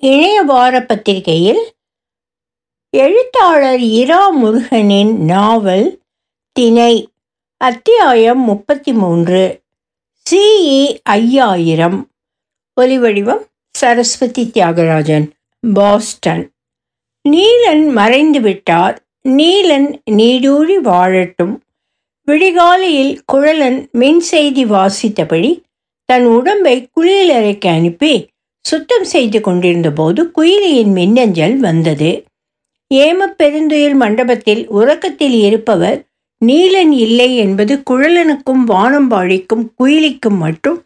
இணைய வார பத்திரிகையில் எழுத்தாளர் இரா முருகனின் நாவல் திணை அத்தியாயம் முப்பத்தி மூன்று சிஇ ஐயாயிரம் ஒலிவடிவம் சரஸ்வதி தியாகராஜன் பாஸ்டன். நீலன் மறைந்து விட்டார். நீலன் நீடூழி வாழட்டும். விடிகாலையில் குழலன் மின் செய்தி வாசித்தபடி தன் உடம்பை குளியலறைக்கு அனுப்பி சுத்தம் செய்து கொண்டிருந்த போது குயிலியின் மின்னஞ்சல் வந்தது. ஏம பெருந்துயில் மண்டபத்தில் உறக்கத்தில் இருப்பவர் நீலன் இல்லை என்பது குழலனுக்கும் வானம்பாழிக்கும் குயிலிக்கும் மட்டும்.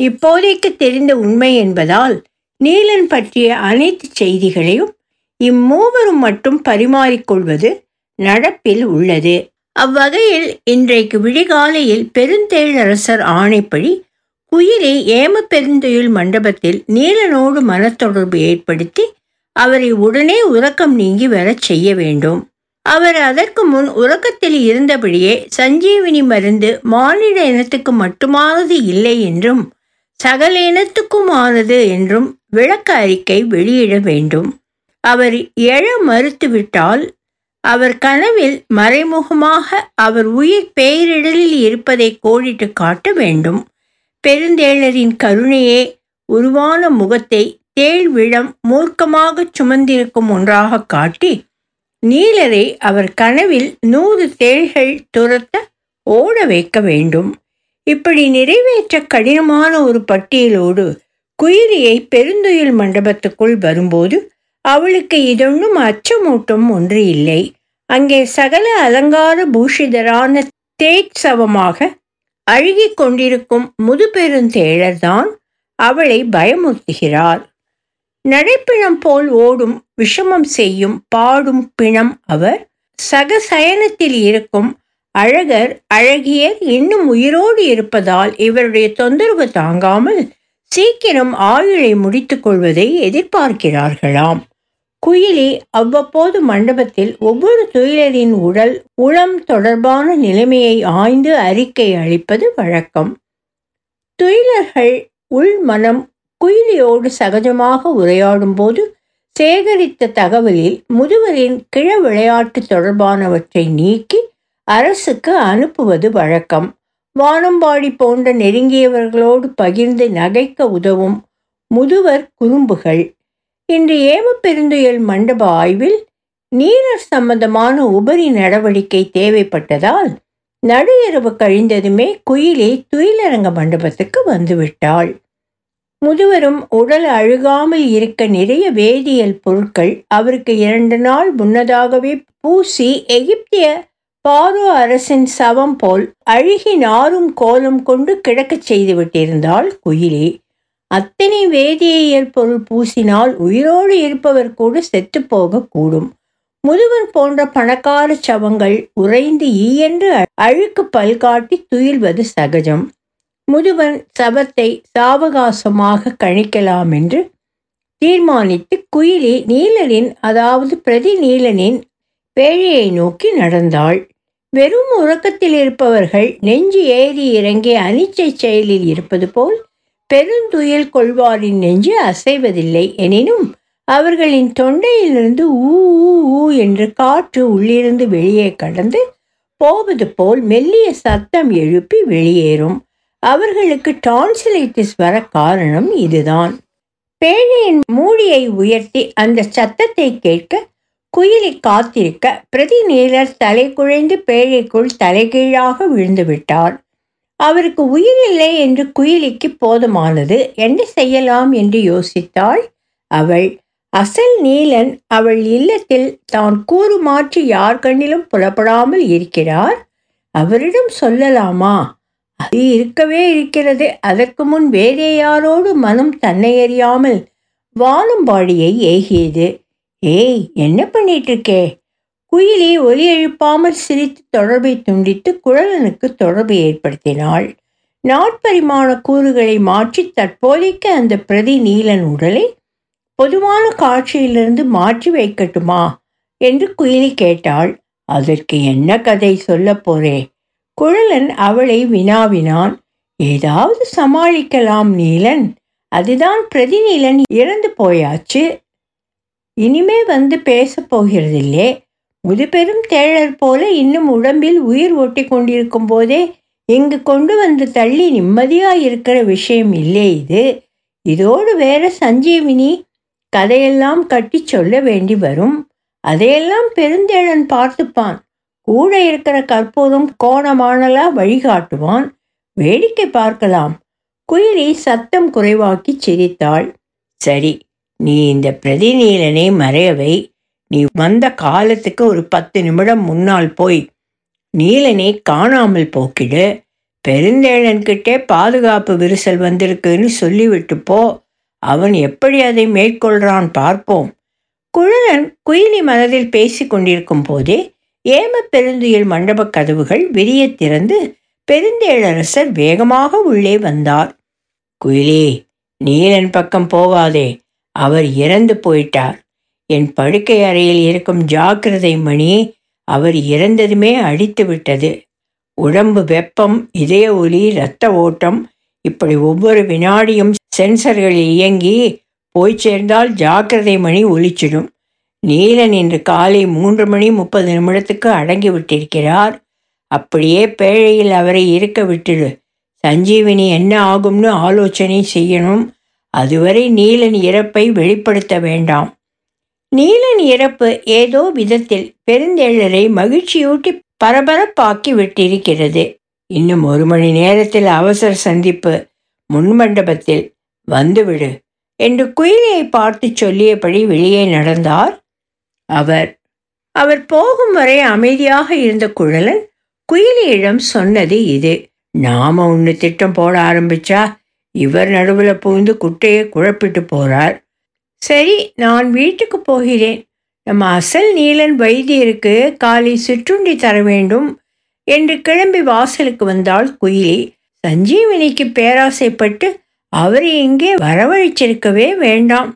இப்போதைக்கு தெரிந்த உண்மை என்பதால் நீலன் பற்றிய அனைத்து செய்திகளையும் இம்மூவரும் மட்டும் பரிமாறிக்கொள்வது நடப்பில் உள்ளது. அவ்வகையில் இன்றைக்கு விடிகாலையில் பெருந்தேழரசர் ஆணைப்படி குயிலி ஏம பெருந்துயில் மண்டபத்தில் நீலனோடு மனத்தொடர்பு ஏற்படுத்தி அவரை உடனே உறக்கம் நீங்கி வரச் செய்ய வேண்டும். அவர் அதற்கு முன் உறக்கத்தில் இருந்தபடியே சஞ்சீவினி மருந்து மானிட இனத்துக்கு மட்டுமானது இல்லை என்றும் சகல இனத்துக்குமானது என்றும் விளக்க அறிக்கை வெளியிட வேண்டும். அவர் எழ மறுத்துவிட்டால் அவர் கனவில் மறைமுகமாக அவர் உயிர் பெயரிடலில் இருப்பதை கோடிட்டு காட்ட வேண்டும். பெருந்தேளரின் கருணையே உருவான முகத்தை தேள் விழம் மூர்க்கமாகச் சுமந்திருக்கும் ஒன்றாக காட்டி நீலரை அவர் கனவில் நூறு தேள்கள் துரத்த ஓட வைக்க வேண்டும். இப்படி நிறைவேற்ற கடினமான ஒரு பட்டியலோடு குயிலியை பெருந்துயில் மண்டபத்துக்குள் வரும்போது அவளுக்கு இதொன்னும் அச்சமூட்டும் ஒன்று இல்லை. அங்கே சகல அலங்கார பூஷிதரான தேட்சவமாக அழுகிக் கொண்டிருக்கும் முதுபெருந்தேழர்தான் அவளை பயமுறுத்துகிறார். நடைப்பிணம் போல் ஓடும் விஷமம் செய்யும் பாடும் பிணம் அவர் சகசயனத்தில் இருக்கும். அழகர் அழகியர் இன்னும் உயிரோடு இருப்பதால் இவருடைய தொந்தரவு தாங்காமல் சீக்கிரம் ஆயுளை முடித்துக் கொள்வதை எதிர்பார்க்கிறார்களாம். குயிலி அவ்வப்போது மண்டபத்தில் ஒவ்வொரு துயிலரின் உடல் உளம் தொடர்பான நிலைமையை ஆய்ந்து அறிக்கை அளிப்பது வழக்கம். துயிலர்கள் உள் மனம் குயிலியோடு சகஜமாக உரையாடும் போது சேகரித்த தகவலில் முதுவரின் கிழ விளையாட்டு தொடர்பானவற்றை நீக்கி அரசுக்கு அனுப்புவது வழக்கம். வானம்பாடி போன்ற நெருங்கியவர்களோடு பகிர்ந்து நகைக்க உதவும் முதுவர் குறும்புகள். இன்று ஏம மண்டப ஆய்வில் நீரர் சம்பந்தமான உபரி நடவடிக்கை தேவைப்பட்டதால் நடு இரவு கழிந்ததுமே குயிலி துயிலரங்க மண்டபத்துக்கு வந்துவிட்டாள். முதுவரும் உடல் அழுகாமல் இருக்க நிறைய வேதியியல் பொருட்கள் அவருக்கு இரண்டு நாள் முன்னதாகவே பூசி எகிப்திய பாரோ அரசின் சவம் போல் அழுகி நாரும் கோலம் கொண்டு கிடக்கச் செய்து விட்டிருந்தாள் குயிலி. அத்தனை வேதியியல் பொருள் பூசினால் உயிரோடு இருப்பவர் கூட செத்து போகக்கூடும். முதுவர் போன்ற பணக்கார சவங்கள் உறைந்து ஈயென்று அழுக்கு பல்காட்டி துயில்வது சகஜம். முதுவன் சபத்தை சாவகாசமாக கணிக்கலாம் என்று தீர்மானித்து குயிலி நீலனின் அதாவது பிரதி நீலனின் பேழையை நோக்கி நடந்தாள். வெறும் உறக்கத்தில் இருப்பவர்கள் நெஞ்சு ஏறி இறங்கி அனிச்சை செயலில் இருப்பது போல் பெருந்துயில் கொள்வாரின் நெஞ்சு அசைவதில்லை எனினும் அவர்களின் தொண்டையிலிருந்து ஊ ஊ ஊ என்று காற்று உள்ளிருந்து வெளியே கடந்து போவது போல் மெல்லிய சத்தம் எழுப்பி வெளியேறும். அவர்களுக்கு டான்சிலைட்டிஸ் வர காரணம் இதுதான். பேழையின் மூடியை உயர்த்தி அந்த சத்தத்தை கேட்க குயிலை காத்திருக்க பிரதிநீலர் தலை குழைந்து பேழைக்குள் தலைகீழாக விழுந்து விட்டார் அவருக்கு உயிரில்லை என்று குயிலிக்கு போதுமானது. என்ன செய்யலாம்? என்று யோசித்தாள். அவள் அசல் நீலன் அவள் இல்லத்தில் தான் கூறு மாற்றி யார் கண்ணிலும் புலப்படாமல் இருக்கிறார். அவரிடம் சொல்லலாமா? அது இருக்கவே இருக்கிறது. அதற்கு முன் வேறே யாரோடு மனம் தன்னை அறியாமல் வானம்பாடியை ஏகியது. ஏய் என்ன பண்ணிட்டு இருக்கே? குயிலி ஒலி எழுப்பாமல் சிரித்து தொடர்பை துண்டித்து குழலனுக்கு தொடர்பு ஏற்படுத்தினாள். நாற்பரிமாண கூறுகளை மாற்றி தற்போதைக்கு அந்த பிரதி நீலன் உடலை பொதுவான காட்சியிலிருந்து மாற்றி வைக்கட்டுமா? என்று குயிலி கேட்டாள். அதற்கு என்ன கதை சொல்லப் போறே? குழலன் அவளை வினாவினான். ஏதாவது சமாளிக்கலாம் நீலன். அதுதான் பிரதிநீலன் இறந்து போயாச்சு. இனிமே வந்து பேசப் போகிறதில்லே. முதுபெரும் தேழர் போல இன்னும் உடம்பில் உயிர் ஒட்டி கொண்டிருக்கும் போதே இங்கு கொண்டு வந்து தள்ளி நிம்மதியாக இருக்கிற விஷயம் இல்லை இது. இதோடு வேற சஞ்சீவினி கதையெல்லாம் கட்டி சொல்ல வேண்டி வரும். அதையெல்லாம் பெருந்தேழன் பார்த்துப்பான். கூட இருக்கிற கற்பூரம் கோணமானலா வழிகாட்டுவான். வேடிக்கை பார்க்கலாம். குயிலி சத்தம் குறைவாக்கி சிரித்தாள். சரி நீ இந்த பிரதிநீலனை மறையவை. நீ வந்த காலத்துக்கு ஒரு பத்து நிமிடம் முன்னால் போய் நீலனை காணாமல் போக்கிடு. பெருந்தேழன்கிட்டே பாதுகாப்பு விரிசல் வந்திருக்குன்னு சொல்லிவிட்டு போ. அவன் எப்படி அதை மேற்கொள்றான் பார்ப்போம். குழலன் குயிலி மனதில் பேசி கொண்டிருக்கும் போதே ஏம பெருந்துயில் மண்டபக் கதவுகள் விரிய திறந்து பெருந்தேழரசர் வேகமாக உள்ளே வந்தார். குயிலி நீலன் பக்கம் போகாதே அவர் இறந்து போயிட்டார். என் படுக்கை அறையில் இருக்கும் ஜாக்கிரதை மணி அவர் இறந்ததுமே அடித்து விட்டது. உடம்பு வெப்பம் இதய ஒலி இரத்த ஓட்டம் இப்படி ஒவ்வொரு வினாடியும் சென்சர்கள் இயங்கி போய் சேர்ந்தால் ஜாக்கிரதை மணி ஒலிச்சிடும். நீலன் இன்று காலை மூன்று மணி முப்பது நிமிடத்துக்கு அடங்கி விட்டிருக்கிறார். அப்படியே பேழையில் அவரை இருக்க விட்டுடு. சஞ்சீவினி என்ன ஆகும்னு ஆலோசனை செய்யணும். அதுவரை நீலன் இறப்பை வெளிப்படுத்த வேண்டாம். நீலன் இறப்பு ஏதோ விதத்தில் பெருந்தேழரை மகிழ்ச்சியூட்டி பரபரப்பாக்கி விட்டிருக்கிறது. இன்னும் ஒரு மணி நேரத்தில் அவசர சந்திப்பு முன்மண்டபத்தில் வந்துவிடு என்று குயிலியை பார்த்து சொல்லியபடி வெளியே நடந்தார். அவர் அவர் போகும் வரை அமைதியாக இருந்த குழலன் குயிலியிடம் சொன்னது இது. நாம ஒன்று திட்டம் போட ஆரம்பிச்சா இவர் நடுவில் புகுந்து குட்டையை குழப்பிட்டு போறார். சரி நான் வீட்டுக்கு போகிறேன். நம்ம அசல் நீலன் வைத்தியருக்கு காலை சிற்றுண்டி தர வேண்டும் என்று கிளம்பி வாசலுக்கு வந்தாள் குயிலி. சஞ்சீவனிக்கு பேராசைப்பட்டு அவரை இங்கே வரவழைச்சிருக்கவே வேண்டாம்.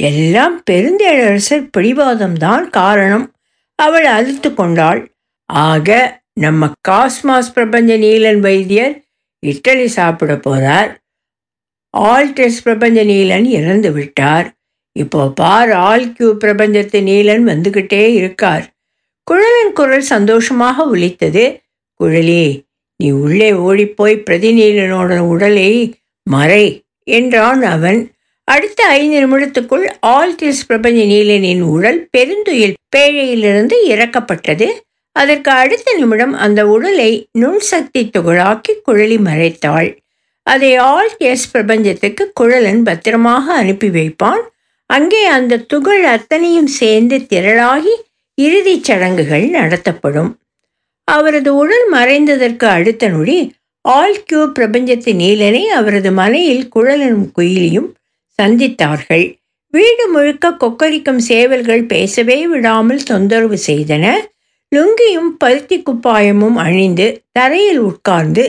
எல்லாம் பெருந்தேளரசர் பிடிவாதம்தான் காரணம். அவள் அழுத்து கொண்டாள். ஆக நம்ம காஸ்மாஸ் பிரபஞ்ச நீலன் வைத்தியர் இட்டலி சாப்பிட போறார். ஆல்டெஸ் பிரபஞ்ச நீலன் இறந்து விட்டார் இப்போ பார் ஆல் கியூ பிரபஞ்சத்து நீலன் வந்துகிட்டே இருக்கார். குழலின் குரல் சந்தோஷமாக ஒலித்தது. குழலி நீ உள்ளே ஓடிப்போய் பிரதிநீலனோட உடலை மறை என்றான் அவன். அடுத்த ஐந்து நிமிடத்துக்குள் ஆல்டிஸ் பிரபஞ்ச நீலனின் உடல் பெருந்துயில் பேழையிலிருந்து இறக்கப்பட்டது. அதற்கு அடுத்த நிமிடம் அந்த உடலை நுண்சக்தி துகளாக்கி குழலி மறைத்தாள். அதை ஆல்டிஎஸ் பிரபஞ்சத்துக்கு குழலன் பத்திரமாக அனுப்பி வைப்பான். அங்கே அந்த துகள் அத்தனையும் சேர்ந்து திரளாகி இறுதிச் சடங்குகள் நடத்தப்படும். அவரது உடல் மறைந்ததற்கு அடுத்த நொடி ஆல் கியூ பிரபஞ்சத்து நீலனை அவரது மனையில் குழலனும் குயிலியும் சந்தித்தார்கள். வீடு முழுக்க கொக்கரிக்கும் சேவல்கள் பேசவே விடாமல் தொந்தரவு செய்தன. லுங்கியும் பருத்தி குப்பாயமும் அணிந்து தரையில் உட்கார்ந்து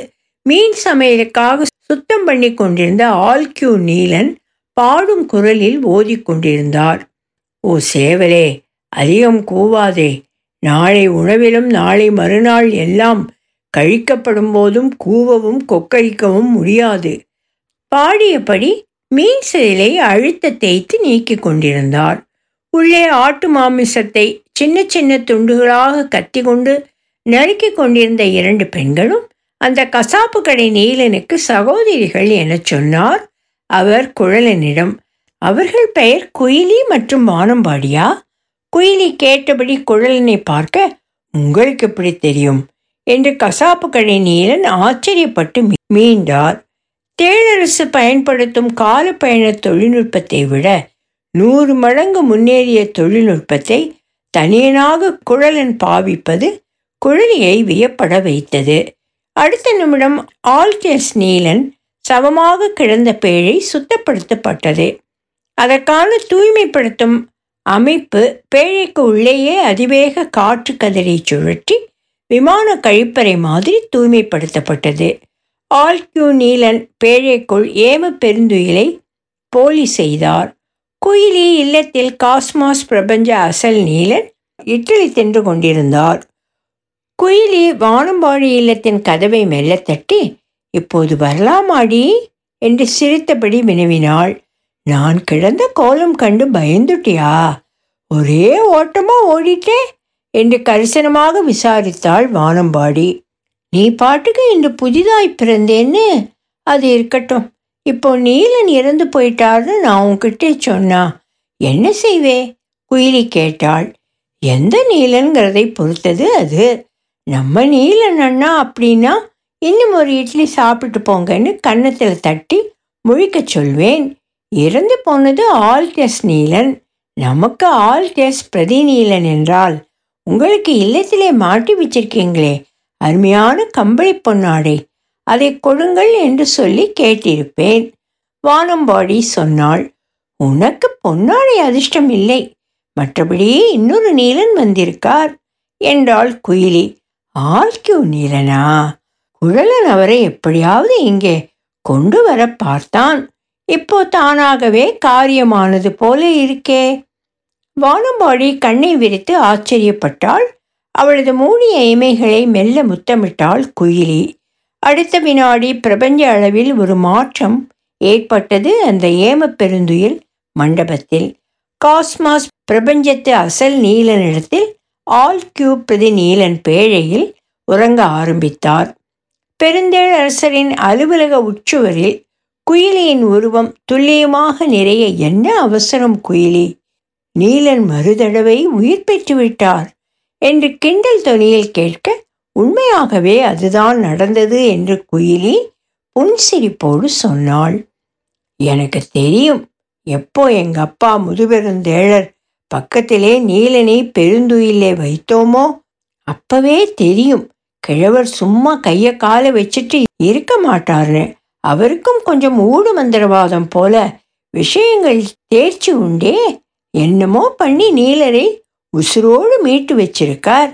மீன் சமையலுக்காக சுத்தம் பண்ணி கொண்டிருந்த ஆல்கியூ நீலன் பாடும் குரலில் ஓதிக்கொண்டிருந்தார். ஓ சேவலே அதிகம் கூவாதே. நாளை உணவிலும் நாளை மறுநாள் எல்லாம் கழிக்கப்படும் போதும் கூவவும் கொக்கரிக்கவும் முடியாது பாடியபடி மீன் செயலை அழுத்த தேய்த்து நீக்கிக் கொண்டிருந்தார். உள்ளே ஆட்டு மாமிசத்தை சின்ன சின்ன துண்டுகளாக கத்தி கொண்டு நறுக்கி கொண்டிருந்த இரண்டு பெண்களும் அந்த கசாப்பு கடை நீலனுக்கு சகோதரிகள் என சொன்னார். அவர் குழலனிடம் அவர்கள் பெயர் குயிலி மற்றும் வானம்பாடியா குயிலி கேட்டபடி குழலனை பார்க்க உங்களுக்கு எப்படி தெரியும் என்று கசாப்பு கடை நீலன் ஆச்சரியப்பட்டு மீண்டார். தேழரசு பயன்படுத்தும் கால பயண தொழில்நுட்பத்தை விட நூறு மடங்கு முன்னேறிய தொழில்நுட்பத்தை தனியனாக குழலன் பாவிப்பது குழலியை வியப்பட வைத்தது. அடுத்த நிமிடம் ஆல்டெஸ் நீலன் சமமாக கிடந்த பேழை சுத்தப்படுத்தப்பட்டது. அதற்கான தூய்மைப்படுத்தும் அமைப்பு பேழைக்கு உள்ளேயே அதிவேக காற்று கதிரை சுழற்றி விமான கழிப்பறை மாதிரி தூய்மைப்படுத்தப்பட்டது. ஆல்கியூ நீலன் பேழைக்குள் ஏம பெருந்துயிலை போலி செய்தார். குயிலி இல்லத்தில் காஸ்மாஸ் பிரபஞ்ச அசல் நீலன் இட்டலி தின்று கொண்டிருந்தார். குயிலி வானம்பாடி இல்லத்தின் கதவை மெல்ல தட்டி இப்போது வரலாமாடி? என்று சிரித்தபடி வினவினாள். நான் கிடந்த கோலம் கண்டு பயந்துட்டியா? ஒரே ஓட்டமா ஓடிட்டே? என்று கரிசனமாக விசாரித்தாள் வானம்பாடி. நீ பாட்டுக்கு இன்று புதிதாய் பிறந்தேன்னு? அது இருக்கட்டும். இப்போ நீலன் இறந்து போயிட்டாருன்னு நான் உன்கிட்டே சொன்னா என்ன செய்வே? குயிலி கேட்டாள். எந்த நீலன்கிறதை பொறுத்தது அது. நம்ம நீலன் அண்ணா அப்படின்னா இன்னும் ஒரு இட்லி சாப்பிட்டு போங்கன்னு கன்னத்தில் தட்டி முழிக்க சொல்வேன். இறந்து போனது ஆல்டெஸ் நீலன். நமக்கு ஆல்டெஸ் பிரதிநீலன் என்றால் உங்களுக்கு இல்லத்திலே மாட்டி வச்சிருக்கீங்களே அருமையான கம்பளி பொன்னாடை. அதை கொடுங்கள் என்று சொல்லி கேட்டிருப்பேன். வானம்பாடி சொன்னாள். உனக்கு பொன்னாடை அதிர்ஷ்டம் இல்லை. மற்றபடி இன்னொரு நீலன் வந்திருக்கார் என்றாள் குயிலி. ஆல்கியூ நீலனா? குழலன் அவரை எப்படியாவது இங்கே கொண்டு வர பார்த்தான். இப்போ தானாகவே காரியமானது போல இருக்கே. வானம்பாடி கண்ணை விரித்து ஆச்சரியப்பட்டாள். அவளது மூடிய இமைகளை மெல்ல முத்தமிட்டாள் குயிலி. அடுத்த வினாடி பிரபஞ்ச அளவில் ஒரு மாற்றம் ஏற்பட்டது அந்த ஏம பெருந்துயில் மண்டபத்தில். காஸ்மாஸ் பிரபஞ்சத்து அசல் நீலனிடத்தில் ஆல் கியூப் பிரதி நீலன் பேழையில் உறங்க ஆரம்பித்தார். பெருந்தேழரசரின் அலுவலக உச்சுவரில் குயிலியின் உருவம் துல்லியமாக நிறைய என்ன அவசரம் குயிலி? நீலன் மறுதடவை உயிர் பெற்றுவிட்டார் என்று கிண்டல் தொனியில் கேட்க உண்மையாகவே அதுதான் நடந்தது என்று குயிலி புன்சிரிப்போடு சொன்னாள். எனக்கு தெரியும் எப்போ எங்க அப்பா முதுபெருந்தேழர் பக்கத்திலே நீலனை பெருந்துயிலே வைத்தோமோ அப்பவே தெரியும். கிழவர் சும்மா கைய காலை வச்சுட்டு இருக்க மாட்டார்னு. அவருக்கும் கொஞ்சம் ஊடு மந்திரவாதம் போல விஷயங்கள் தேர்ச்சி உண்டே. என்னமோ பண்ணி நீலரை உசுரோடு மீட்டு வச்சிருக்கார்.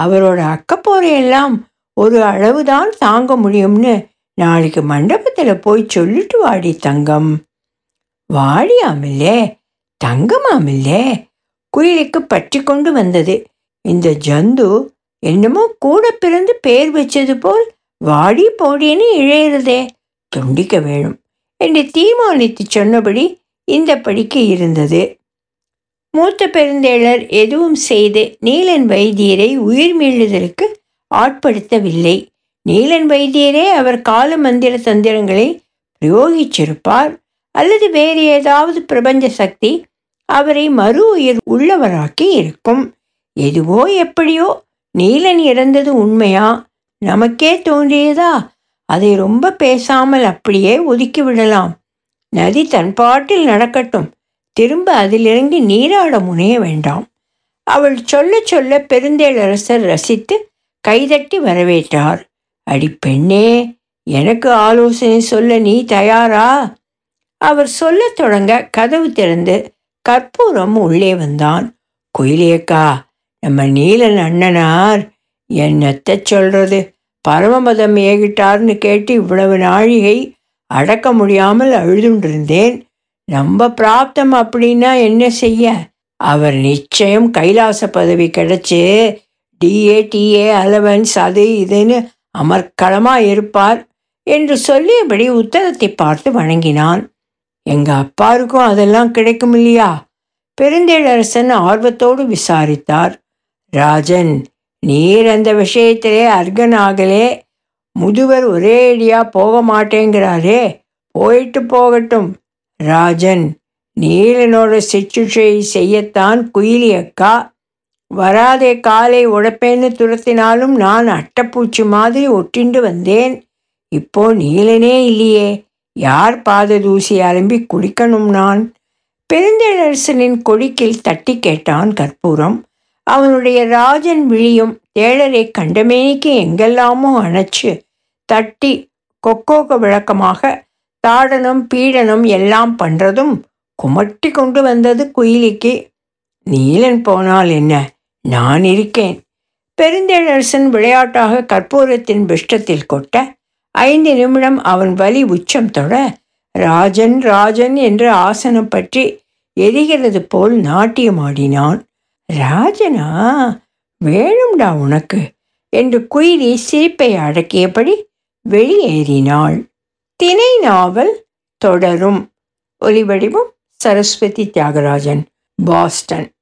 அவரோட அக்கப்போரையெல்லாம் ஒரு அளவுதான் தாங்க முடியும்னு நாளைக்கு மண்டபத்தில் போய் சொல்லிட்டு வாடி தங்கம். வாடியாமில்லே தங்கமாமில்லே. குயிலுக்கு பற்றி கொண்டு வந்தது. இந்த ஜந்து என்னமோ கூட பிறந்து பேர் வச்சது போல் வாடி போடின்னு இழையிறதே. துண்டிக்க வேணும் என்று தீர்மானித்து சொன்னபடி இந்த படிக்க இருந்தது. மூத்த பெருந்தேளர் எதுவும் செய்து நீலன் வைத்தியரை உயிர் மீளுதலுக்கு ஆட்படுத்தவில்லை. நீலன் வைத்தியரே அவர் கால மந்திர தந்திரங்களை பிரயோகிச்சிருப்பார் அல்லது வேறு ஏதாவது பிரபஞ்ச சக்தி அவரை மறு உயிர் உள்ளவராக்கி இருக்கும். எதுவோ எப்படியோ நீலன் இறந்தது உண்மையா? நமக்கே தோன்றியதா? அதை ரொம்ப பேசாமல் அப்படியே ஒதுக்கி விடலாம். நதி தன் பாட்டில் நடக்கட்டும். திரும்ப அதிலிறங்கி நீராட முனைய வேண்டாம். அவள் சொல்ல சொல்ல பெருந்தேளரசர் ரசித்து கைதட்டி வரவேற்றார். அடி பெண்ணே எனக்கு ஆலோசனை சொல்ல நீ தயாரா? அவர் சொல்லத் தொடங்க கதவு திறந்து கற்பூரம் உள்ளே வந்தான். குயிலேக்கா நம்ம நீலன் அண்ணனார் என்னத்த சொல்றது? பரமபதம் ஏகிட்டார்னு கேட்டு இவ்வளவு நாழிகை அடக்க முடியாமல் அழுதுண்டிருந்தேன். நம்ம பிராப்தம் அப்படின்னா என்ன செய்ய? அவர் நிச்சயம் கைலாச பதவி கிடைச்சி டிஏ டிஏ அலவன்ஸ் அது இதுன்னு அமர்க்களமாக இருப்பார் என்று சொல்லியபடி உத்தரத்தை பார்த்து வணங்கினான். எங்கள் அப்பாருக்கும் அதெல்லாம் கிடைக்கும் இல்லையா பெருந்தேளரசன் ஆர்வத்தோடு விசாரித்தார். ராஜன் நீர் அந்த விஷயத்திலே அர்கனாகலே. முதுவர் ஒரேடியா போக மாட்டேங்கிறாரே போயிட்டு போகட்டும். ராஜன் நீலனோட சிற்றுஷை செய்யத்தான் குயிலி அக்கா. வராதே காலை உடைப்பேன்னு துரத்தினாலும் நான் அட்டைப்பூச்சி மாதிரி ஒட்டிண்டு வந்தேன். இப்போ நீலனே இல்லையே. யார் பாத தூசி அலம்பி குடிக்கணும் நான்? பெருந்தேழரசனின் கொடிக்கில் தட்டி கேட்டான் கற்பூரம். அவனுடைய ராஜன் விழியும் தேழரை கண்டமேனிக்கு எங்கெல்லாமோ அணைச்சு தட்டி கொக்கோக விளக்கமாக தாடனம் பீடனம் எல்லாம் பண்ணுறதும் குமட்டி கொண்டு வந்தது குயிலிக்கு. நீலன் போனால் என்ன? நான் இருக்கேன். பெருந்தேழரசன் விளையாட்டாக கற்பூரத்தின் பிஷ்டத்தில் கொட்ட ஐந்து நிமிடம் அவன் வலி உச்சம் தொட ராஜன் ராஜன் என்று ஆசனம் பற்றி எரிகிறது போல் நாட்டியமாடினான் ராஜனா வேணும்டா உனக்கு என்று குயிலி சிரிப்பை அடக்கியபடி வெளியேறினாள். தினை நாவல் தொடரும். ஒலிவடிவும் சரஸ்வதி தியாகராஜன் பாஸ்டன்.